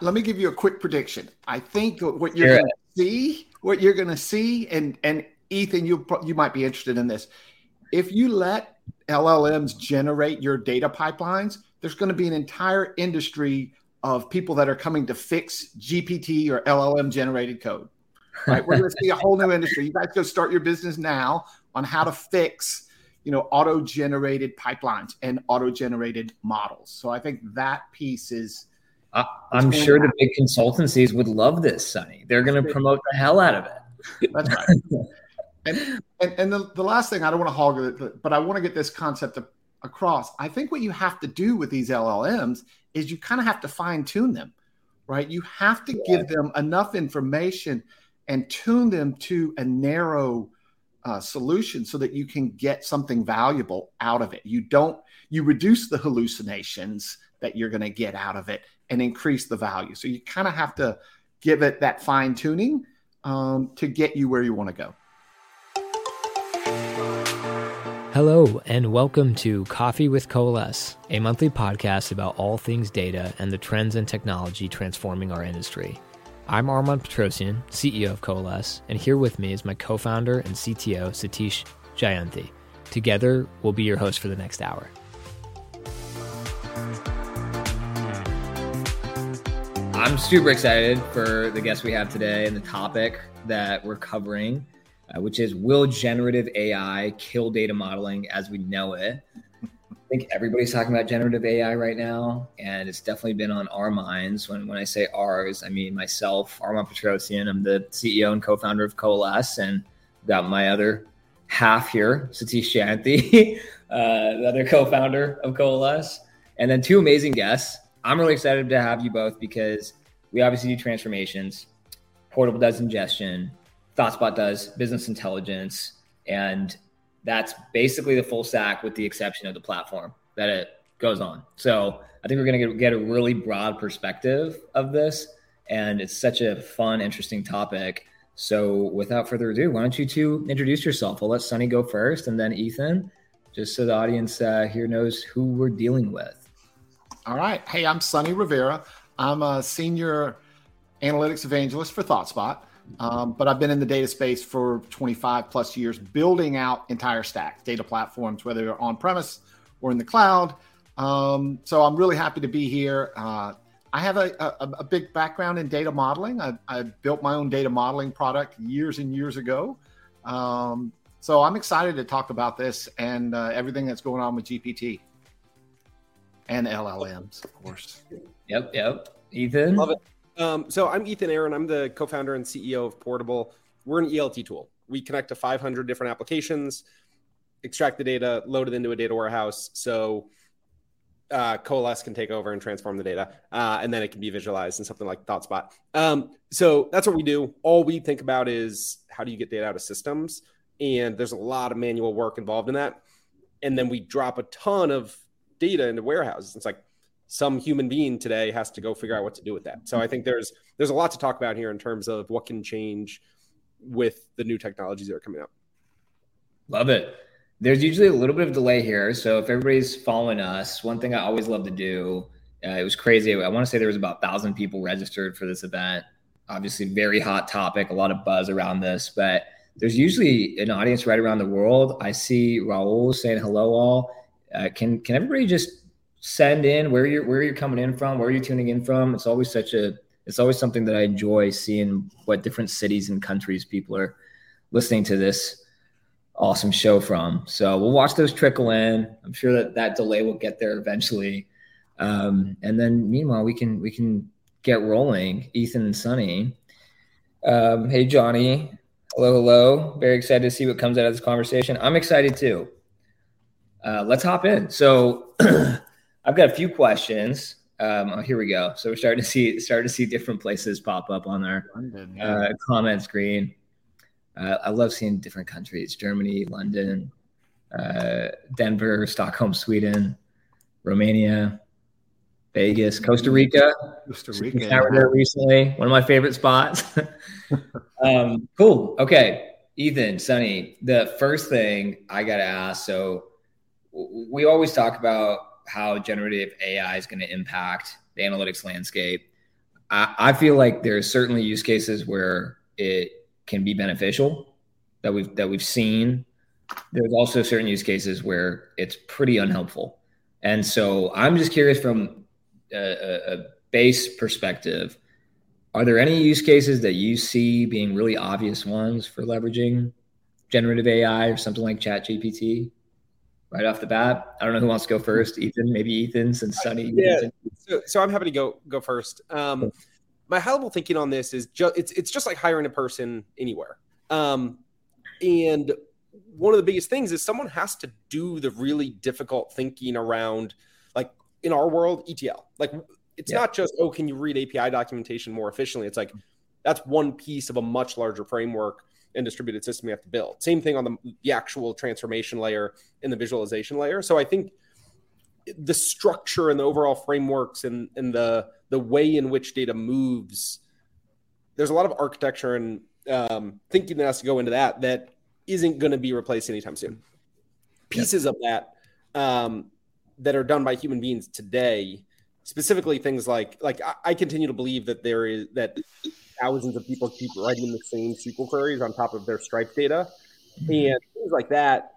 let me give you a quick prediction. I think what you're going to see, what you're going to see, and and Ethan, you you might be interested in this. If you let LLMs generate your data pipelines, there's going to be an entire industry of people that are coming to fix GPT or LLM generated code. Right, we're going to see a whole new industry. You guys go start your business now on how to fix, you know, auto generated pipelines and auto generated models. So I think that piece is uh, I'm sure the big consultancies would love this, Sonny. They're going to promote the hell out of it. That's right. and and, and the, the last thing, I don't want to hog it, but I want to get this concept across. I think what you have to do with these LLMs is you kind of have to fine tune them, right? You have to yeah. give them enough information and tune them to a narrow uh, solution so that you can get something valuable out of it. You don't, you reduce the hallucinations that you're going to get out of it and increase the value. So you kind of have to give it that fine tuning um, to get you where you want to go. Hello, and welcome to Coffee with Coalesce, a monthly podcast about all things data and the trends and technology transforming our industry. I'm Armon Petrossian, CEO of Coalesce, and here with me is my co founder and CTO, Satish Jayanthi. Together, we'll be your host for the next hour. I'm super excited for the guest we have today and the topic that we're covering, uh, which is Will generative AI kill data modeling as we know it? I think everybody's talking about generative AI right now, and it's definitely been on our minds. When, when I say ours, I mean myself, Armon Petrossian. I'm the CEO and co founder of Coalesce, and got my other half here, Satish Jayanthi, uh, the other co founder of Coalesce, and then two amazing guests. I'm really excited to have you both because we obviously do transformations. Portable does ingestion. ThoughtSpot does business intelligence. And that's basically the full stack with the exception of the platform that it goes on. So I think we're going to get a really broad perspective of this. And it's such a fun, interesting topic. So without further ado, why don't you two introduce yourself? I'll let Sonny go first and then Ethan, just so the audience uh, here knows who we're dealing with. All right. Hey, I'm Sonny Rivera. I'm a senior analytics evangelist for ThoughtSpot, um, but I've been in the data space for 25 plus years, building out entire stacks, data platforms, whether they're on premise or in the cloud. Um, so I'm really happy to be here. Uh, I have a, a, a, big background in data modeling. I, I, built my own data modeling product years and years ago. Um, so I'm excited to talk about this and uh, everything that's going on with GPT and LLMs, of course. Yep, yep. Ethan, love it. Um, so I'm Ethan Aaron. I'm the co-founder and CEO of Portable. We're an ELT tool. We connect to 500 different applications, extract the data, load it into a data warehouse. So uh, Coalesce can take over and transform the data, uh, and then it can be visualized in something like ThoughtSpot. Um, so that's what we do. All we think about is how do you get data out of systems, and there's a lot of manual work involved in that. And then we drop a ton of data into warehouses. It's like some human being today has to go figure out what to do with that. So I think there's there's a lot to talk about here in terms of what can change with the new technologies that are coming out. Love it. There's usually a little bit of delay here. So if everybody's following us, one thing I always love to do, uh, it was crazy. I want to say there was about thousand people registered for this event. Obviously, very hot topic, a lot of buzz around this, but there's usually an audience right around the world. I see Raul saying hello all. Uh, can can everybody just send in where you're where you're coming in from, where you're tuning in from? It's always such a it's always something that I enjoy seeing what different cities and countries people are listening to this awesome show from. So we'll watch those trickle in. I'm sure that that delay will get there eventually. Um, and then meanwhile, we can we can get rolling. Ethan and Sonny. Um, hey Johnny, hello, hello. Very excited to see what comes out of this conversation. I'm excited too uh, let's hop in. So I've got a few questions. Um, oh, here we go. So we're starting to see starting to see different places pop up on our London, yeah. uh, comment screen. Uh, I love seeing different countries: Germany, London, uh, Denver, Stockholm, Sweden, Romania, Vegas, Costa Rica. Costa Rica. there recently. One of my favorite spots. um, cool. Okay, Ethan, Sonny. The first thing I got to ask. So we always talk about how generative AI is going to impact the analytics landscape. I, I feel like there's certainly use cases where it can be beneficial that we've that we've seen. There's also certain use cases where it's pretty unhelpful, and so I'm just curious from a, a base perspective. Are there any use cases that you see being really obvious ones for leveraging generative AI or something like ChatGPT? Right off the bat? I don't know who wants to go first. Ethan, maybe Ethan, since Sonny. Yeah. So, so I'm happy to go go first. Um, my high level thinking on this is just it's it's just like hiring a person anywhere. Um, and one of the biggest things is someone has to do the really difficult thinking around, like in our world, ETL. Like it's yeah. not just oh, can you read API documentation more efficiently? It's like that's one piece of a much larger framework and distributed system you have to build. Same thing on the, the actual transformation layer and the visualization layer. So I think the structure and the overall frameworks and, and the the way in which data moves, there's a lot of architecture and um, thinking that has to go into that that isn't going to be replaced anytime soon. Pieces yeah. of that um, that are done by human beings today, specifically things like like I, I continue to believe that there is that thousands of people keep writing the same SQL queries on top of their Stripe data, mm-hmm. and things like that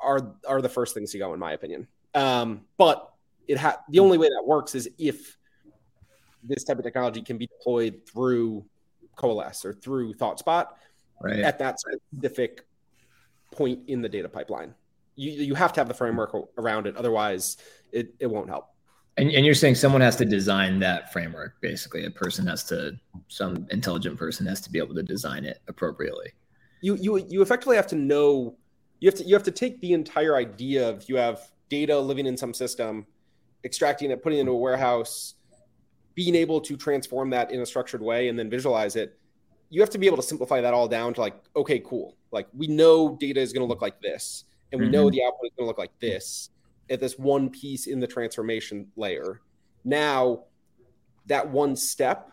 are are the first things to go, in my opinion. Um, but it ha- the only way that works is if this type of technology can be deployed through Coalesce or through ThoughtSpot right. at that specific point in the data pipeline. You, you have to have the framework around it, otherwise, it, it won't help. And, and you're saying someone has to design that framework, basically. A person has to, some intelligent person has to be able to design it appropriately. You you you effectively have to know. You have to you have to take the entire idea of you have data living in some system, extracting it, putting it into a warehouse, being able to transform that in a structured way, and then visualize it. You have to be able to simplify that all down to like, okay, cool. Like we know data is going to look like this, and we mm-hmm. know the output is going to look like this at this one piece in the transformation layer. Now, that one step,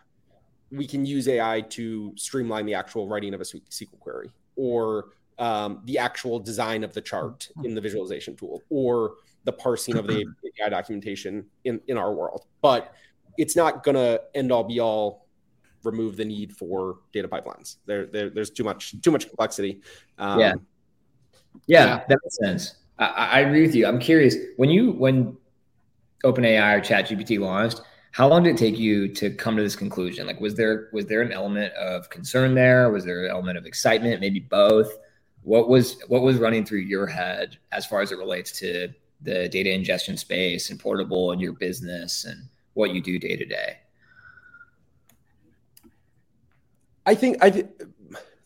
we can use AI to streamline the actual writing of a SQL query or um, the actual design of the chart in the visualization tool or the parsing of the API documentation in, in our world. But it's not going to end all be all remove the need for data pipelines. There, there there's too much too much complexity. Um, yeah. yeah. yeah, that makes sense. I, I agree with you. I'm curious when you when OpenAI or ChatGPT launched, how long did it take you to come to this conclusion? Like, was there was there an element of concern there? Was there an element of excitement? Maybe both. What was what was running through your head as far as it relates to the data ingestion space and portable and your business and what you do day to day? I think I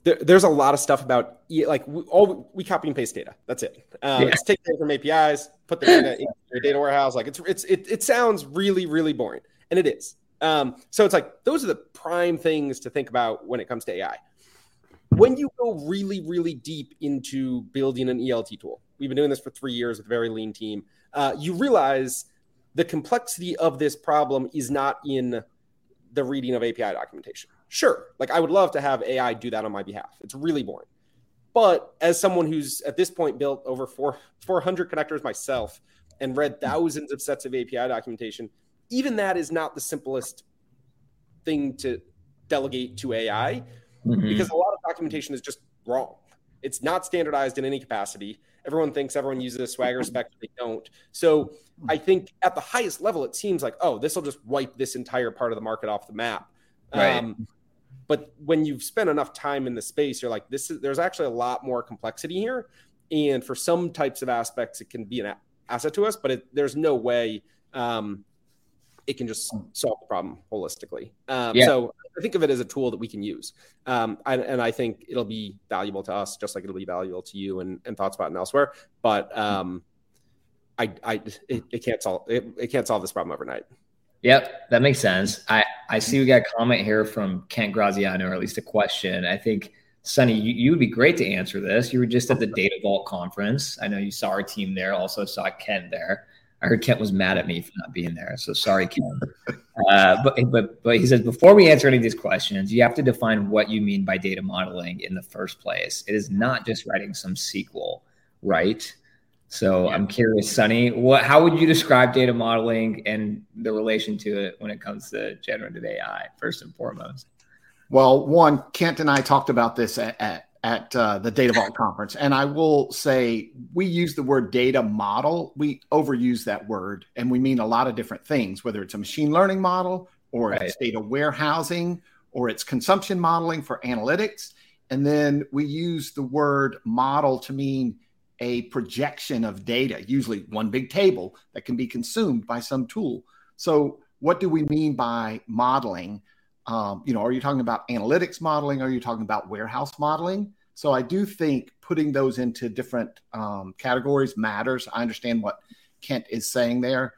there, there's a lot of stuff about like we, all we copy and paste data. That's it. Um, yeah. It's take data from APIs, put the data in your data warehouse. Like it's it's it, it sounds really really boring, and it is. Um, so it's like those are the prime things to think about when it comes to AI. When you go really really deep into building an ELT tool, we've been doing this for three years with a very lean team. Uh, you realize the complexity of this problem is not in the reading of API documentation Sure. Like I would love to have AI do that on my behalf. It's really boring. But as someone who's at this point built over four, 400 connectors myself and read thousands of sets of API documentation, even that is not the simplest thing to delegate to AI mm-hmm. because a lot of documentation is just wrong. It's not standardized in any capacity. Everyone thinks everyone uses a Swagger spec, they don't. So I think at the highest level, it seems like, oh, this will just wipe this entire part of the market off the map. Right. Um, but when you've spent enough time in the space, you're like, this is there's actually a lot more complexity here. And for some types of aspects, it can be an asset to us, but it, there's no way um, it can just solve the problem holistically. Um, yeah. So I think of it as a tool that we can use. Um, and, and, I think it'll be valuable to us, just like it'll be valuable to you and, and ThoughtSpot and elsewhere. But um, I, I, it, it can't solve it, it can't solve this problem overnight. Yep, that makes sense. I, I see we got a comment here from Kent Graziano, or at least a question. I think, Sonny, you, you would be great to answer this. You were just at the Data Vault conference. I know you saw our team there, also saw Kent there. I heard Kent was mad at me for not being there. So sorry, Kent. Uh, but, but, but he says, before we answer any of these questions, you have to define what you mean by data modeling in the first place. It is not just writing some SQL, right? So I'm curious, Sonny, what how would you describe data modeling and the relation to it when it comes to generative AI, first and foremost? Well, one, Kent and I talked about this at, at, at uh, the Data Vault conference, and I will say we use the word data model. We overuse that word, and we mean a lot of different things, whether it's a machine learning model or right. it's data warehousing or it's consumption modeling for analytics. And then we use the word model to mean a projection of data, usually one big table that can be consumed by some tool. So, what do we mean by modeling? Um, you know, are you talking about analytics modeling? Are you talking about warehouse modeling? So, I do think putting those into different um, categories matters. I understand what Kent is saying there.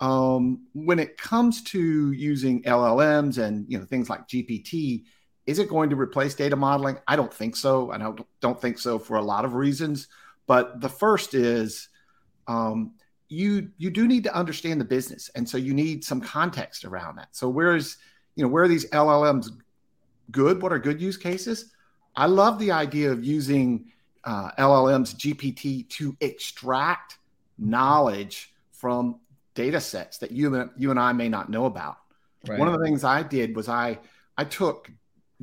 Um, when it comes to using LLMs and you know things like GPT, is it going to replace data modeling? I don't think so. I don't don't think so for a lot of reasons. But the first is um, you you do need to understand the business, and so you need some context around that. So where's you know where are these LLMs good? What are good use cases? I love the idea of using uh, LLMs GPT to extract knowledge from data sets that you you and I may not know about. Right. One of the things I did was I I took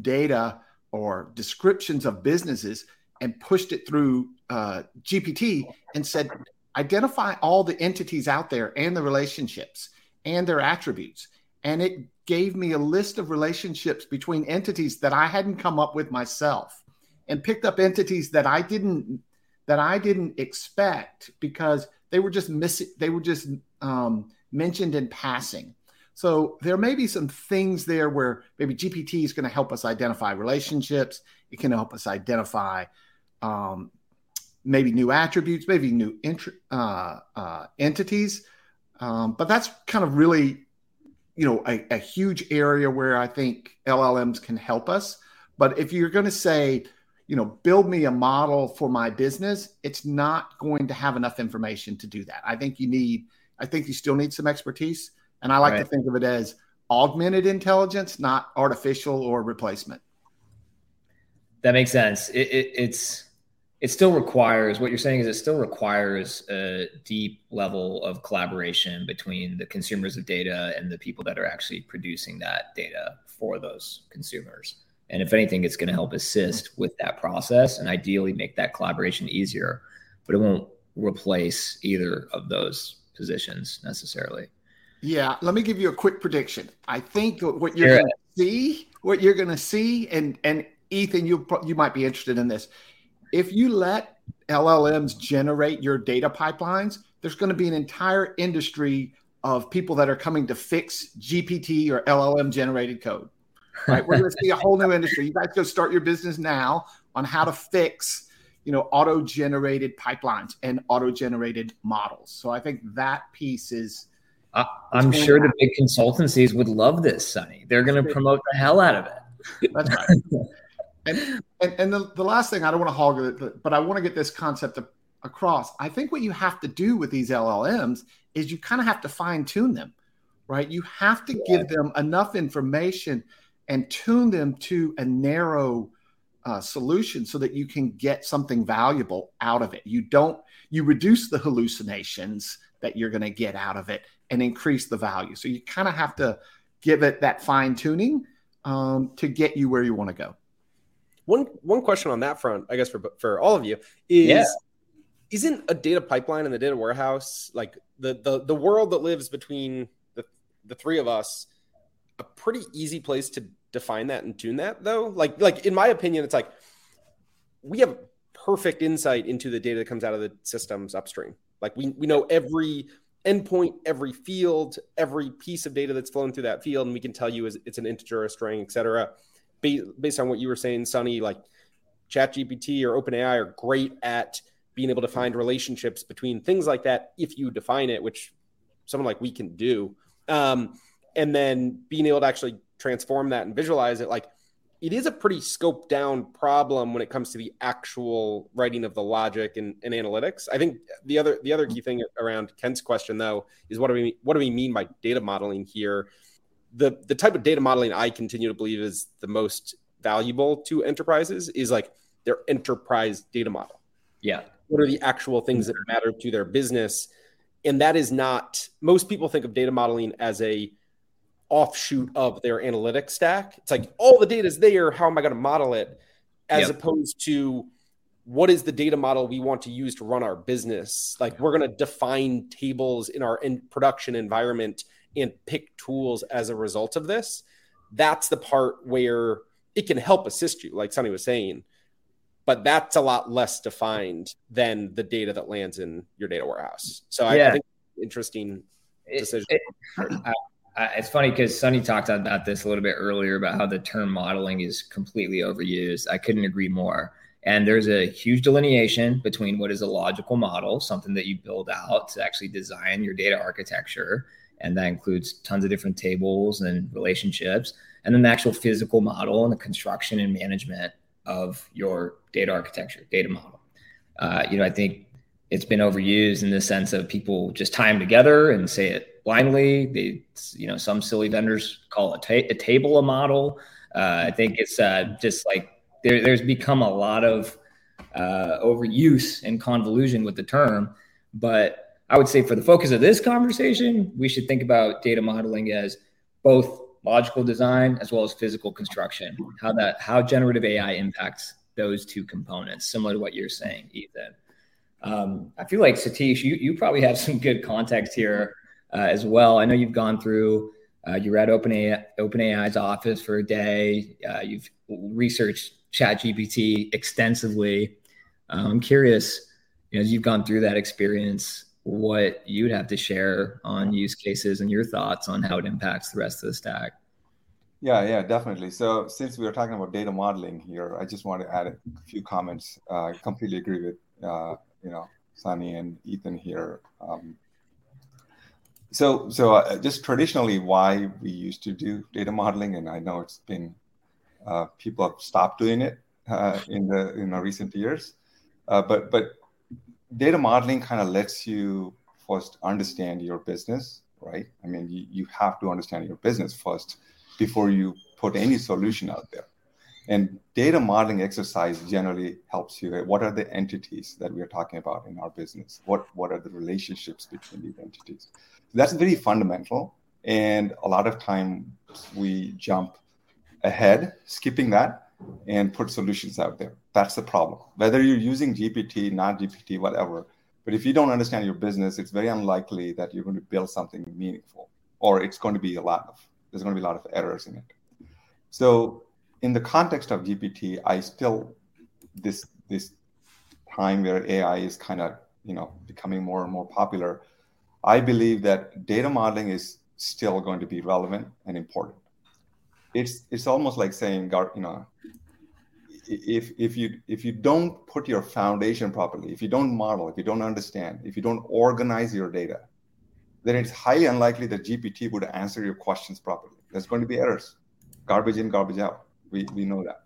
data or descriptions of businesses and pushed it through uh, GPT and said, identify all the entities out there and the relationships and their attributes. And it gave me a list of relationships between entities that I hadn't come up with myself and picked up entities that I didn't that I didn't expect because they were just missing they were just um, mentioned in passing. So there may be some things there where maybe GPT is going to help us identify relationships. It can help us identify um, maybe new attributes, maybe new int- uh, uh, entities. Um, but that's kind of really, you know, a, a, huge area where I think LLMs can help us. But if you're going to say, you know, build me a model for my business, it's not going to have enough information to do that. I think you need, I think you still need some expertise. And I like right. to think of it as augmented intelligence, not artificial or replacement. That makes sense. It, it, it's it still requires what you're saying is it still requires a deep level of collaboration between the consumers of data and the people that are actually producing that data for those consumers. And if anything, it's going to help assist with that process and ideally make that collaboration easier, but it won't replace either of those positions necessarily. Yeah, let me give you a quick prediction. I think what you're going to see, what you're going to see, and and Ethan, you you might be interested in this if you let LLMs generate your data pipelines, there's going to be an entire industry of people that are coming to fix GPT or LLM generated code. Right? We're going to see a whole new industry. You guys go start your business now on how to fix, you know, auto-generated pipelines and auto-generated models. So I think that piece is. Uh, I'm sure the big consultancies would love this, Sonny. They're going to promote the hell out of it. That's right. and and, and the, the last thing I don't want to hog it, but I want to get this concept across. I think what you have to do with these LLMs is you kind of have to fine tune them, right? You have to give them enough information and tune them to a narrow uh, solution so that you can get something valuable out of it. You don't you reduce the hallucinations that you're going to get out of it and increase the value. So you kind of have to give it that fine tuning um, to get you where you want to go. One one question on that front, I guess for for all of you is yeah. isn't a data pipeline and the data warehouse like the the the world that lives between the the three of us a pretty easy place to define that and tune that though? Like like in my opinion it's like we have perfect insight into the data that comes out of the systems upstream. Like we we know every endpoint, every field, every piece of data that's flowing through that field, and we can tell you is it's an integer, a string, et cetera based on what you were saying, Sonny, like ChatGPT or OpenAI are great at being able to find relationships between things like that if you define it, which someone like we can do. Um, and then being able to actually transform that and visualize it, like it is a pretty scoped down problem when it comes to the actual writing of the logic and, and analytics. I think the other the other key thing around Kent's question though is what do we what do we mean by data modeling here? The the type of data modeling I continue to believe is the most valuable to enterprises is like their enterprise data model. Yeah. What are the actual things that matter to their business? And that is not most people think of data modeling as a offshoot of their analytics stack. It's like all the data is there. How am I going to model it? As yep. opposed to what is the data model we want to use to run our business? Like we're going to define tables in our in production environment and pick tools as a result of this. That's the part where it can help assist you, like Sonny was saying. But that's a lot less defined than the data that lands in your data warehouse. So yeah. I, I think interesting decision. It, it, uh, it's funny because Sonny talked about this a little bit earlier about how the term modeling is completely overused. I couldn't agree more. And there's a huge delineation between what is a logical model, something that you build out to actually design your data architecture. And that includes tons of different tables and relationships. And then the actual physical model and the construction and management of your data architecture, data model. Uh, you know, I think it's been overused in the sense of people just tie them together and say it blindly. They, you know, some silly vendors call a, ta- a table a model. Uh, I think it's uh, just like there, there's become a lot of uh, overuse and convolution with the term. But I would say for the focus of this conversation, we should think about data modeling as both logical design as well as physical construction. How that how generative AI impacts those two components, similar to what you're saying, Ethan. Um, I feel like Satish, you you probably have some good context here uh, as well. I know you've gone through. Uh, you were at OpenAI, OpenAI's office for a day. Uh, you've researched ChatGPT extensively. Uh, I'm curious, you know, as you've gone through that experience, what you'd have to share on use cases and your thoughts on how it impacts the rest of the stack. Yeah, yeah, definitely. So since we are talking about data modeling here, I just want to add a few comments. Uh, I completely agree with uh, you know Sonny and Ethan here. Um, so so uh, just traditionally, why we used to do data modeling, and I know it's been uh, people have stopped doing it uh, in the in the recent years, uh, but but data modeling kind of lets you first understand your business, right? I mean, you, you have to understand your business first before you put any solution out there. And data modeling exercise generally helps you. What are the entities that we are talking about in our business? What what are the relationships between these entities? That's very fundamental. And a lot of time we jump ahead, skipping that, and put solutions out there. That's the problem. Whether you're using GPT, not GPT, whatever. But if you don't understand your business, it's very unlikely that you're going to build something meaningful, or it's going to be a lot of there's going to be a lot of errors in it. So in the context of GPT, I still this this time where AI is kind of you know becoming more and more popular. I believe that data modeling is still going to be relevant and important. It's it's almost like saying you know if if you if you don't put your foundation properly, if you don't model, if you don't understand, if you don't organize your data, then it's highly unlikely that GPT would answer your questions properly. There's going to be errors, garbage in, garbage out. We, we know that.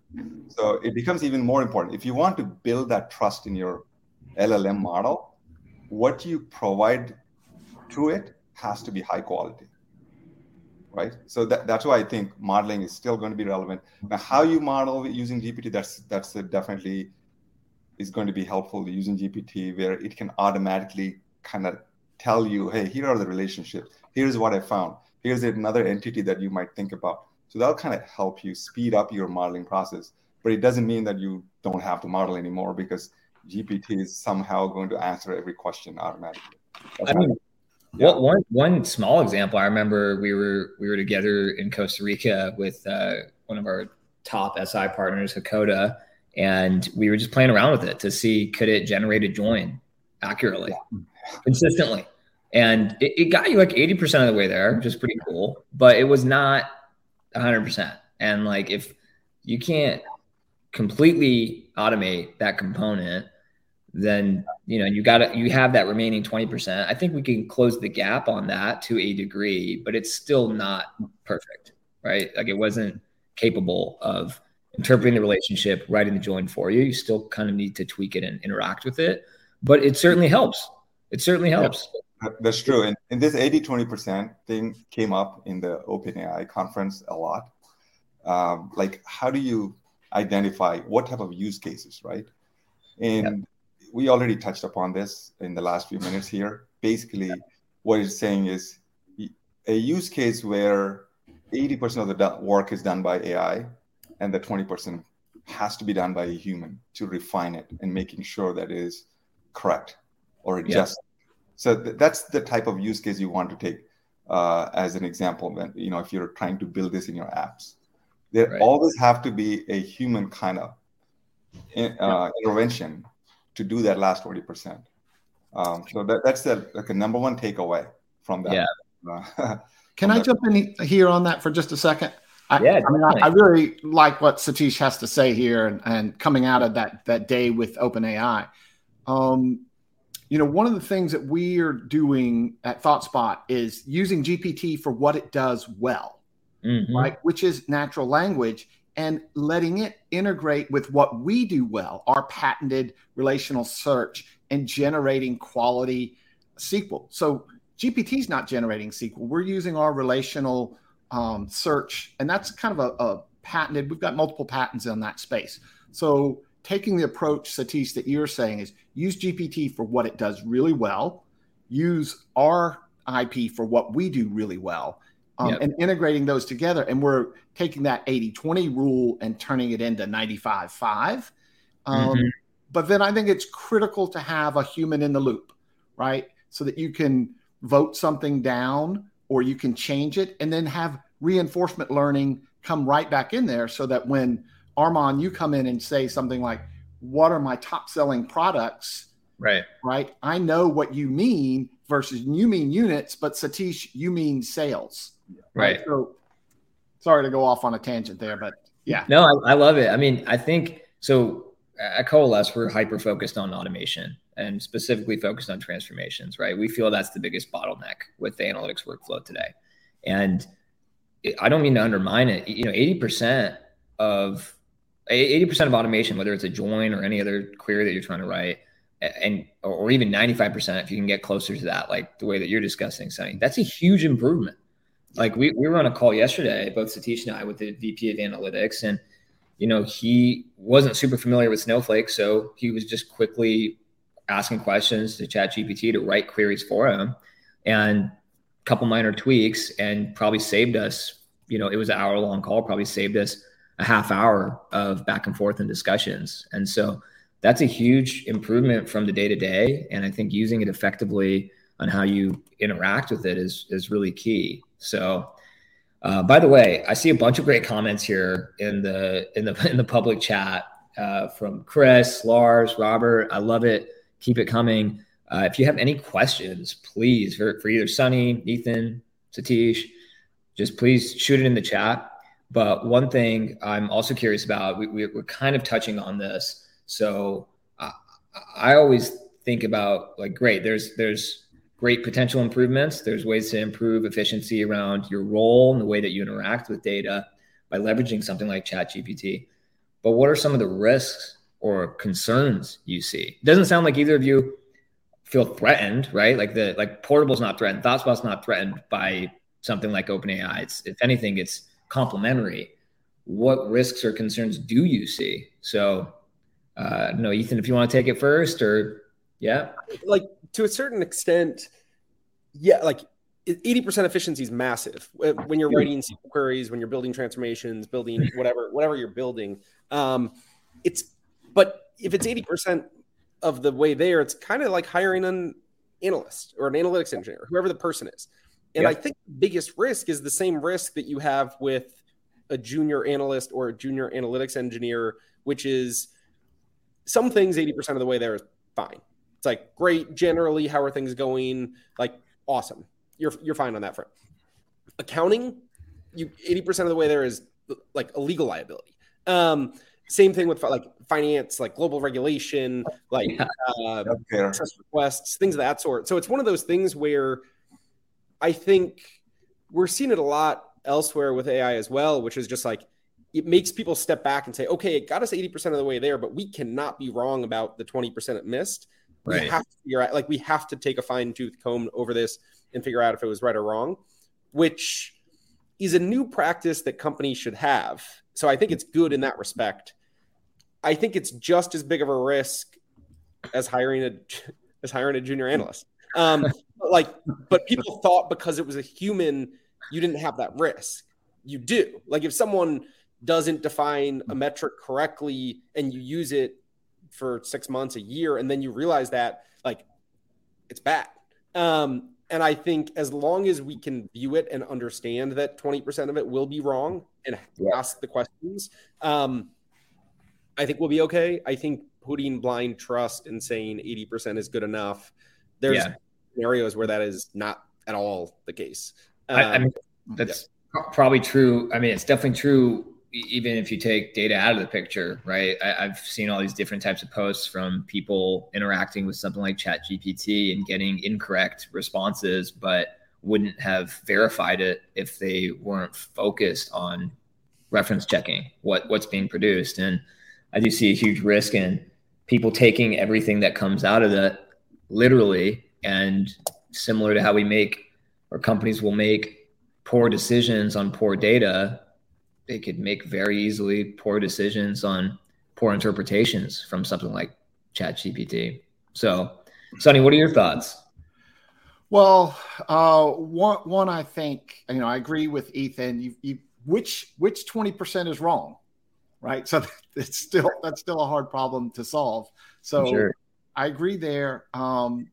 So it becomes even more important. If you want to build that trust in your LLM model, what you provide to it has to be high quality. Right. So that, that's why I think modeling is still going to be relevant. Now, how you model using GPT, that's that's definitely is going to be helpful using GPT, where it can automatically kind of tell you, hey, here are the relationships. Here's what I found. Here's another entity that you might think about. So that'll kind of help you speed up your modeling process. But it doesn't mean that you don't have to model anymore because GPT is somehow going to answer every question automatically. That's I mean, yeah. well, one one small example. I remember we were we were together in Costa Rica with uh, one of our top SI partners, Hakkoda, and we were just playing around with it to see could it generate a join accurately, yeah. consistently. And it, it got you like 80% of the way there, which is pretty cool, but it was not 100%. And like if you can't completely automate that component, then you know you got to you have that remaining 20%. I think we can close the gap on that to a degree, but it's still not perfect, right? Like it wasn't capable of interpreting the relationship, writing the join for you. You still kind of need to tweak it and interact with it, but it certainly helps. It certainly helps. That's true. And, and this 80 20% thing came up in the OpenAI conference a lot. Um, like, how do you identify what type of use cases, right? And we already touched upon this in the last few minutes here. Basically, what it's saying is a use case where 80% of the work is done by AI and the 20% has to be done by a human to refine it and making sure that it is correct or adjust. Yeah. So th- that's the type of use case you want to take uh, as an example. When you know if you're trying to build this in your apps, there right. always have to be a human kind of uh, intervention to do that last 40%. Um, so that, that's the like a number one takeaway from that. Yeah. Uh, Can I that. jump in here on that for just a second? I, yeah, I, mean, I, I, really like what Satish has to say here, and, and coming out of that that day with OpenAI. Um, you know, one of the things that we are doing at ThoughtSpot is using GPT for what it does well, mm-hmm. right? Which is natural language, and letting it integrate with what we do well, our patented relational search and generating quality SQL. So GPT is not generating SQL. We're using our relational um, search, and that's kind of a, a, patented. We've got multiple patents in that space. So taking the approach, Satish, that you're saying is use GPT for what it does really well, use our IP for what we do really well, um, yep. and integrating those together. And we're taking that 80 20 rule and turning it into 95 5. Um, mm-hmm. But then I think it's critical to have a human in the loop, right? So that you can vote something down or you can change it and then have reinforcement learning come right back in there so that when Armon, you come in and say something like, What are my top selling products? Right. Right. I know what you mean versus you mean units, but Satish, you mean sales. Right. So sorry to go off on a tangent there, but yeah. No, I, I love it. I mean, I think so at Coalesce, we're hyper focused on automation and specifically focused on transformations, right? We feel that's the biggest bottleneck with the analytics workflow today. And I don't mean to undermine it. You know, 80% of 80% of automation, whether it's a join or any other query that you're trying to write, and or even 95% if you can get closer to that, like the way that you're discussing, Sonny, that's a huge improvement. Like we, we were on a call yesterday, both Satish and I, with the VP of analytics, and you know he wasn't super familiar with Snowflake, so he was just quickly asking questions to Chat GPT to write queries for him, and a couple minor tweaks, and probably saved us. You know, it was an hour long call, probably saved us a half hour of back and forth and discussions, and so that's a huge improvement from the day to day. And I think using it effectively on how you interact with it is is really key. So, uh, by the way, I see a bunch of great comments here in the in the in the public chat uh, from Chris, Lars, Robert. I love it. Keep it coming. Uh, if you have any questions, please for, for either Sonny, Ethan, Satish, just please shoot it in the chat. But one thing I'm also curious about, we, we, are kind of touching on this. So uh, I always think about like, great, there's there's great potential improvements. There's ways to improve efficiency around your role and the way that you interact with data by leveraging something like ChatGPT. But what are some of the risks or concerns you see? It doesn't sound like either of you feel threatened, right? Like the like Portable's not threatened, ThoughtSpot's not threatened by something like OpenAI. It's if anything, it's complementary. What risks or concerns do you see? So, uh, no, Ethan, if you want to take it first, or yeah, like to a certain extent, yeah, like 80% efficiency is massive when you're writing SQL queries, when you're building transformations, building whatever, whatever you're building. Um, it's, but if it's 80% of the way there, it's kind of like hiring an analyst or an analytics engineer, whoever the person is. And yep. I think the biggest risk is the same risk that you have with a junior analyst or a junior analytics engineer, which is some things 80% of the way there is fine. It's like great. Generally, how are things going? Like awesome. You're you're fine on that front. Accounting, you eighty percent of the way there is like a legal liability. Um, same thing with like finance, like global regulation, like uh, trust requests, things of that sort. So it's one of those things where I think we're seeing it a lot elsewhere with AI as well, which is just like it makes people step back and say, okay, it got us 80% of the way there, but we cannot be wrong about the 20% it missed. Right. We have to figure out, like, we have to take a fine tooth comb over this and figure out if it was right or wrong, which is a new practice that companies should have. So I think it's good in that respect. I think it's just as big of a risk as hiring a as hiring a junior analyst. Um, but like, but people thought because it was a human, you didn't have that risk. You do. Like if someone doesn't define a metric correctly and you use it for six months, a year, and then you realize that like it's bad. Um, and I think as long as we can view it and understand that 20% of it will be wrong and yeah. ask the questions, um, I think we'll be okay. I think putting blind trust and saying 80% is good enough, there's yeah. scenarios where that is not at all the case. Um, I, I, mean, um, that's yeah. probably true. I mean, it's definitely true even if you take data out of the picture, right? I, have seen all these different types of posts from people interacting with something like Chat GPT and getting incorrect responses, but wouldn't have verified it if they weren't focused on reference checking what what's being produced. And I do see a huge risk in people taking everything that comes out of that literally and similar to how we make or companies will make poor decisions on poor data they could make very easily poor decisions on poor interpretations from something like chat gpt so sonny what are your thoughts? Well uh, one, one i think you know i agree with ethan. You, you which which 20% is wrong right? So it's still that's still a hard problem to solve. So sure. i agree there. Um,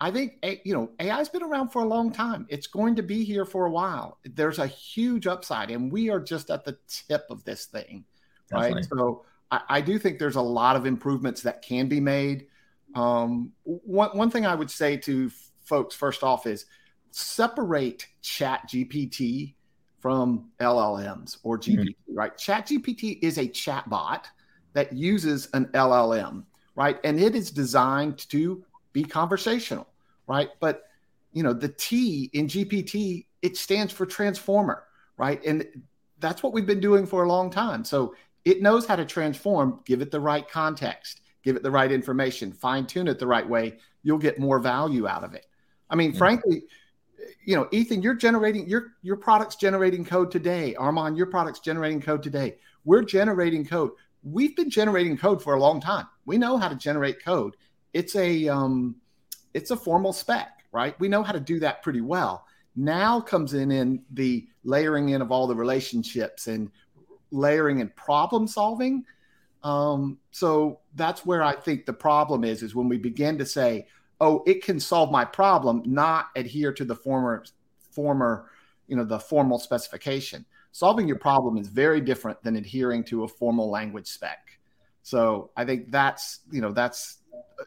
I think you know AI's been around for a long time. It's going to be here for a while. There's a huge upside, and we are just at the tip of this thing, Definitely. right? So I, I, do think there's a lot of improvements that can be made. Um, one one thing I would say to folks first off is separate Chat GPT from LLMs or GPT. Mm-hmm. Right? Chat GPT is a chatbot that uses an LLM, right? And it is designed to be conversational right? But you know, the T in GPT, it stands for transformer, right? And that's what we've been doing for a long time. So it knows how to transform, give it the right context, give it the right information, fine tune it the right way. You'll get more value out of it. I mean, yeah. frankly, you know, Ethan, you're generating your your product's generating code today. Armon, your product's generating code today. We're generating code. We've been generating code for a long time. We know how to generate code. It's a um, it's a formal spec, right? We know how to do that pretty well. Now comes in in the layering in of all the relationships and layering and problem solving. Um, so that's where I think the problem is, is when we begin to say, oh, it can solve my problem, not adhere to the former, former, you know, the formal specification. Solving your problem is very different than adhering to a formal language spec. So I think that's, you know, that's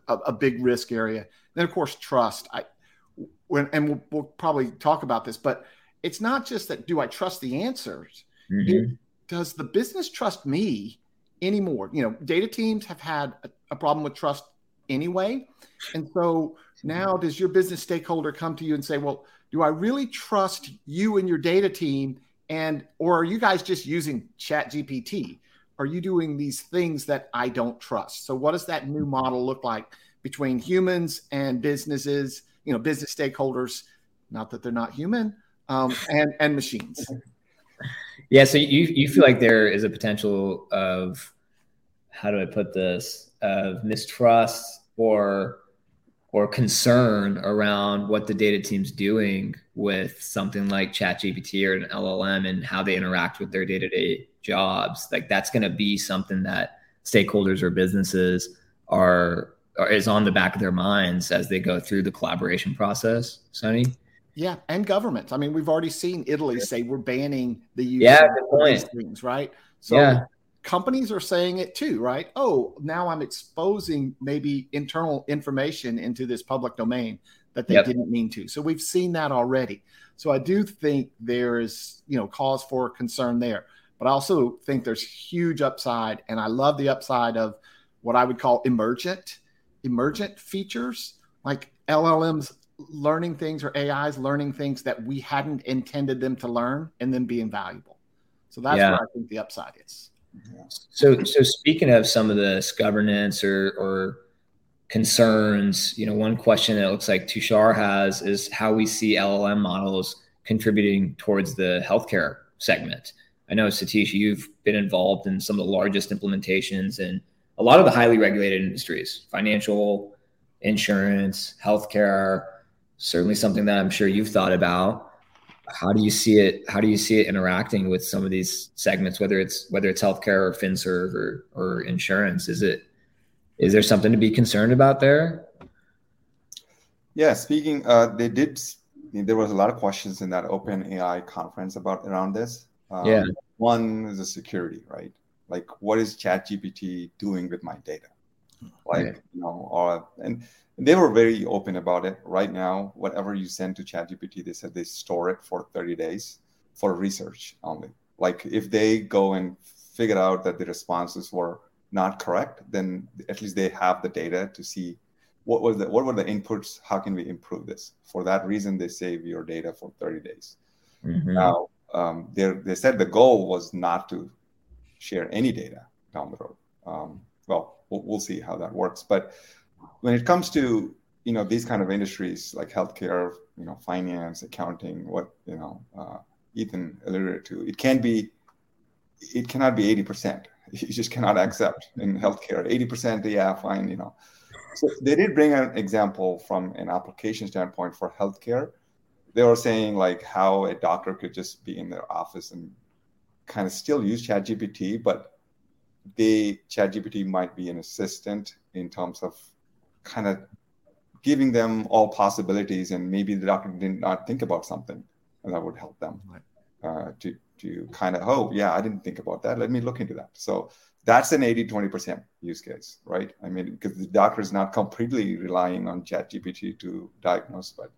a, a big risk area. Then of course trust. I when and we'll, we'll, probably talk about this, but it's not just that do I trust the answers? Mm-hmm. It, does the business trust me anymore? You know, data teams have had a, a problem with trust anyway, and so now does your business stakeholder come to you and say, "Well, do I really trust you and your data team?" And or are you guys just using Chat GPT? Are you doing these things that I don't trust? So, what does that new model look like between humans and businesses, you know, business stakeholders, not that they're not human, um, and, and machines. Yeah. So you, you feel like there is a potential of, how do I put this, of mistrust or, or concern around what the data team's doing with something like ChatGPT or an LLM and how they interact with their day-to-day jobs. Like that's going to be something that stakeholders or businesses are is on the back of their minds as they go through the collaboration process, Sonny? Yeah, and governments. I mean, we've already seen Italy say we're banning the use yeah, of these things, right? So yeah. companies are saying it too, right? Oh, now I'm exposing maybe internal information into this public domain that they yep. didn't mean to. So we've seen that already. So I do think there is, you know, cause for concern there. But I also think there's huge upside, and I love the upside of what I would call emergent emergent features like LLMs learning things or AIs learning things that we hadn't intended them to learn and then being valuable. So that's yeah. where I think the upside is. So, so speaking of some of this governance or, or concerns, you know, one question that looks like Tushar has is how we see LLM models contributing towards the healthcare segment. I know Satish, you've been involved in some of the largest implementations and a lot of the highly regulated industries, financial, insurance, healthcare, certainly something that I'm sure you've thought about. How do you see it? How do you see it interacting with some of these segments, whether it's whether it's healthcare or FinServ or, or insurance? Is it is there something to be concerned about there? Yeah, speaking, uh, they did. There was a lot of questions in that Open AI conference about around this. Um, yeah. One is the security, right? Like, what is ChatGPT doing with my data? Like, yeah. you know, or and they were very open about it. Right now, whatever you send to ChatGPT, they said they store it for 30 days for research only. Like, if they go and figure out that the responses were not correct, then at least they have the data to see what was the what were the inputs how can we improve this for that reason they save your data for 30 days mm-hmm. now um, they said the goal was not to share any data down the road. Um, well, well we'll see how that works. But when it comes to you know these kind of industries like healthcare you know finance accounting what you know uh, ethan alluded to it can be it cannot be 80% you just cannot accept in healthcare 80% yeah fine you know. So they did bring an example from an application standpoint for healthcare. They were saying like how a doctor could just be in their office and kind of still use ChatGPT, but they ChatGPT might be an assistant in terms of kind of giving them all possibilities, and maybe the doctor did not think about something, and that would help them uh, to to kind of oh yeah I didn't think about that. Let me look into that. So that's an 80 20% use case right i mean because the doctor is not completely relying on chat gpt to diagnose but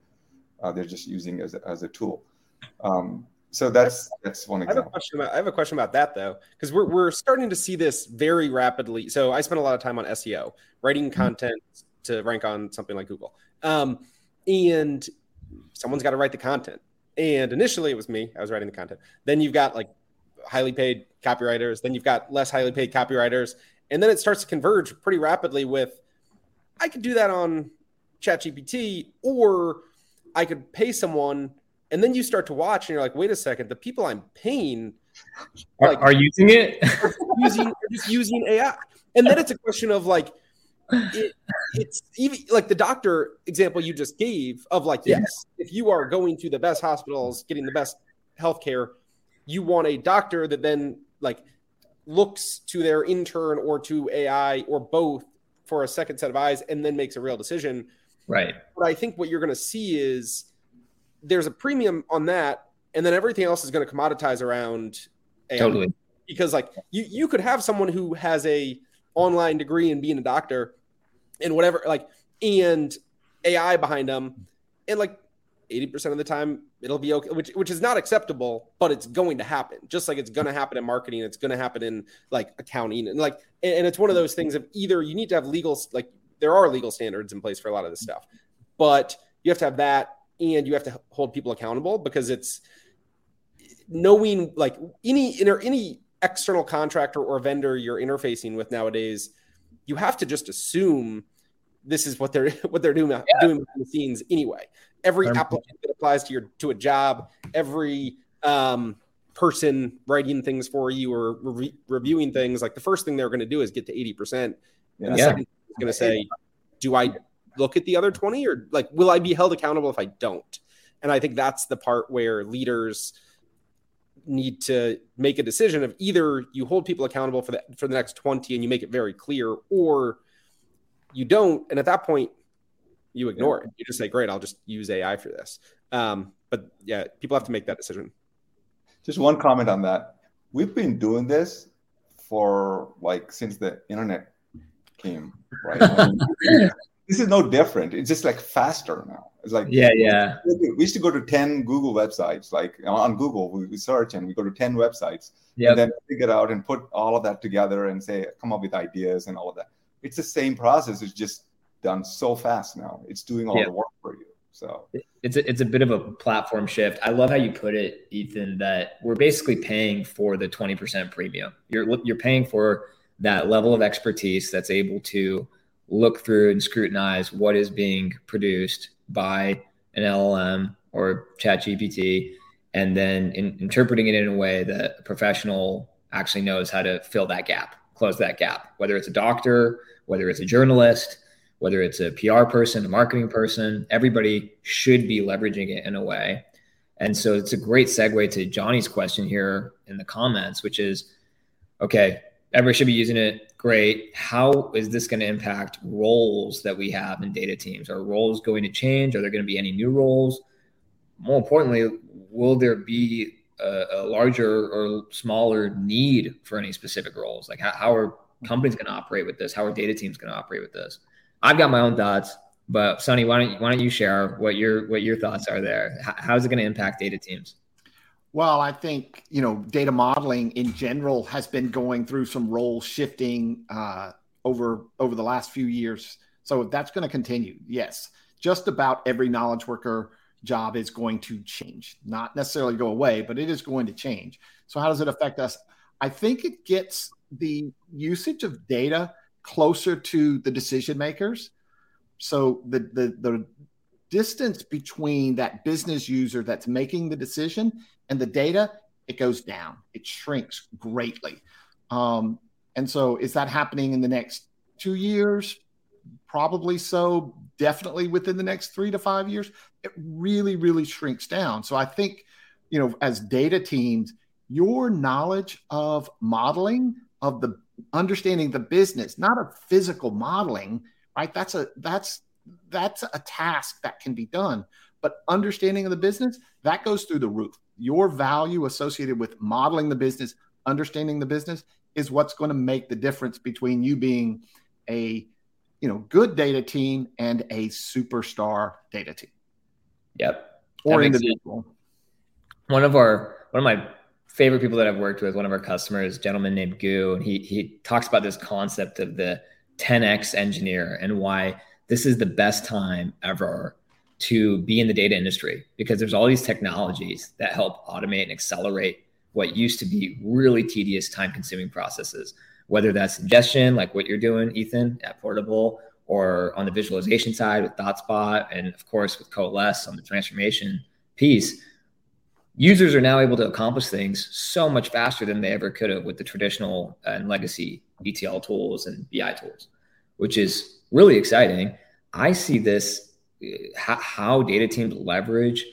uh, they're just using it as a, as a tool um, so that's that's one example. I have a question about, I have a question about that though, because we're we're starting to see this very rapidly. So I spend a lot of time on SEO, writing mm-hmm. content to rank on something like Google, um, and someone's got to write the content. And initially, it was me. I was writing the content. Then you've got like highly paid copywriters, then you've got less highly paid copywriters, and then it starts to converge pretty rapidly with I could do that on ChatGPT or I could pay someone and then you start to watch and you're like, wait a second, the people I'm paying are, like, are using it? are using, are just using AI. And then it's a question of like, it, it's even like the doctor example you just gave of like, yes, if you are going to the best hospitals, getting the best healthcare, you want a doctor that then like looks to their intern or to AI or both for a second set of eyes and then makes a real decision. Right. But I think what you're going to see is there's a premium on that, and then everything else is going to commoditize around AI. Totally. Because like you you could have someone who has a online degree and being a doctor and whatever like and AI behind them and like 80% of the time it'll be okay which which is not acceptable but it's going to happen just like it's going to happen in marketing it's going to happen in like accounting and like and, it's one of those things of either you need to have legal like there are legal standards in place for a lot of this stuff but you have to have that and you have to hold people accountable because it's knowing like any any external contractor or vendor you're interfacing with nowadays you have to just assume this is what they're what they're doing yeah. doing behind the scenes anyway. Every applicant that applies to your to a job, every um, person writing things for you or re- reviewing things, like the first thing they're going to do is get to eighty percent, and the yeah. second is going to say, "Do I look at the other twenty, or like will I be held accountable if I don't?" And I think that's the part where leaders need to make a decision of either you hold people accountable for the for the next 20 and you make it very clear or you don't, and at that point, you ignore yeah. it. You just say, "Great, I'll just use AI for this." Um, but yeah, people have to make that decision. Just one comment on that. We've been doing this for like since the internet came, right? This is no different. It's just like faster now. It's like yeah, yeah. We used to go to ten Google websites. Like on Google, we search and we go to ten websites, yep. and then figure out and put all of that together and say, come up with ideas and all of that it's the same process. It's just done so fast now. It's doing all yeah. the work for you. So it's a, it's a bit of a platform shift. I love how you put it, Ethan. That we're basically paying for the twenty percent premium. You're you're paying for that level of expertise that's able to look through and scrutinize what is being produced by an LLM or ChatGPT, and then in, interpreting it in a way that a professional actually knows how to fill that gap close that gap, whether it's a doctor, whether it's a journalist, whether it's a PR person, a marketing person, everybody should be leveraging it in a way. And so it's a great segue to Johnny's question here in the comments, which is okay, everybody should be using it. Great. How is this going to impact roles that we have in data teams? Are roles going to change? Are there going to be any new roles? More importantly, will there be a, a larger or smaller need for any specific roles? Like, how, how are companies going to operate with this? How are data teams going to operate with this? I've got my own thoughts, but Sonny, why don't you, why don't you share what your what your thoughts are there? How, how's it going to impact data teams? Well, I think you know data modeling in general has been going through some role shifting uh, over over the last few years. So that's going to continue. Yes, just about every knowledge worker job is going to change. Not necessarily go away, but it is going to change. So how does it affect us? I think it gets the usage of data closer to the decision makers. So the the the distance between that business user that's making the decision and the data, it goes down. It shrinks greatly. Um, and so, is that happening in the next two years? Probably so. Definitely within the next three to five years, it really, really shrinks down. So, I think, you know, as data teams, your knowledge of modeling, of the understanding the business, not a physical modeling, right? That's a that's that's a task that can be done. But understanding of the business, that goes through the roof. Your value associated with modeling the business, understanding the business is what's going to make the difference between you being a you know good data team and a superstar data team. Yep. Or individual. One of our one of my favorite people that I've worked with, one of our customers, gentleman named Goo, and he he talks about this concept of the 10x engineer and why this is the best time ever to be in the data industry because there's all these technologies that help automate and accelerate what used to be really tedious time consuming processes whether that's ingestion like what you're doing ethan at portable or on the visualization side with ThoughtSpot and of course with coalesce on the transformation piece users are now able to accomplish things so much faster than they ever could have with the traditional uh, and legacy etl tools and bi tools which is really exciting. I see this how, how data teams leverage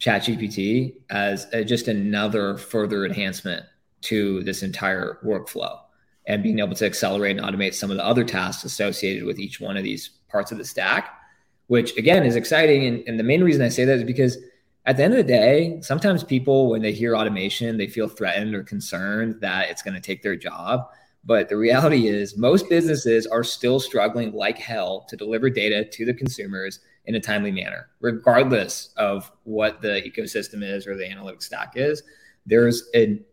ChatGPT as a, just another further enhancement to this entire workflow and being able to accelerate and automate some of the other tasks associated with each one of these parts of the stack, which again is exciting. And, and the main reason I say that is because at the end of the day, sometimes people, when they hear automation, they feel threatened or concerned that it's going to take their job. But the reality is, most businesses are still struggling like hell to deliver data to the consumers in a timely manner, regardless of what the ecosystem is or the analytics stack is. There's an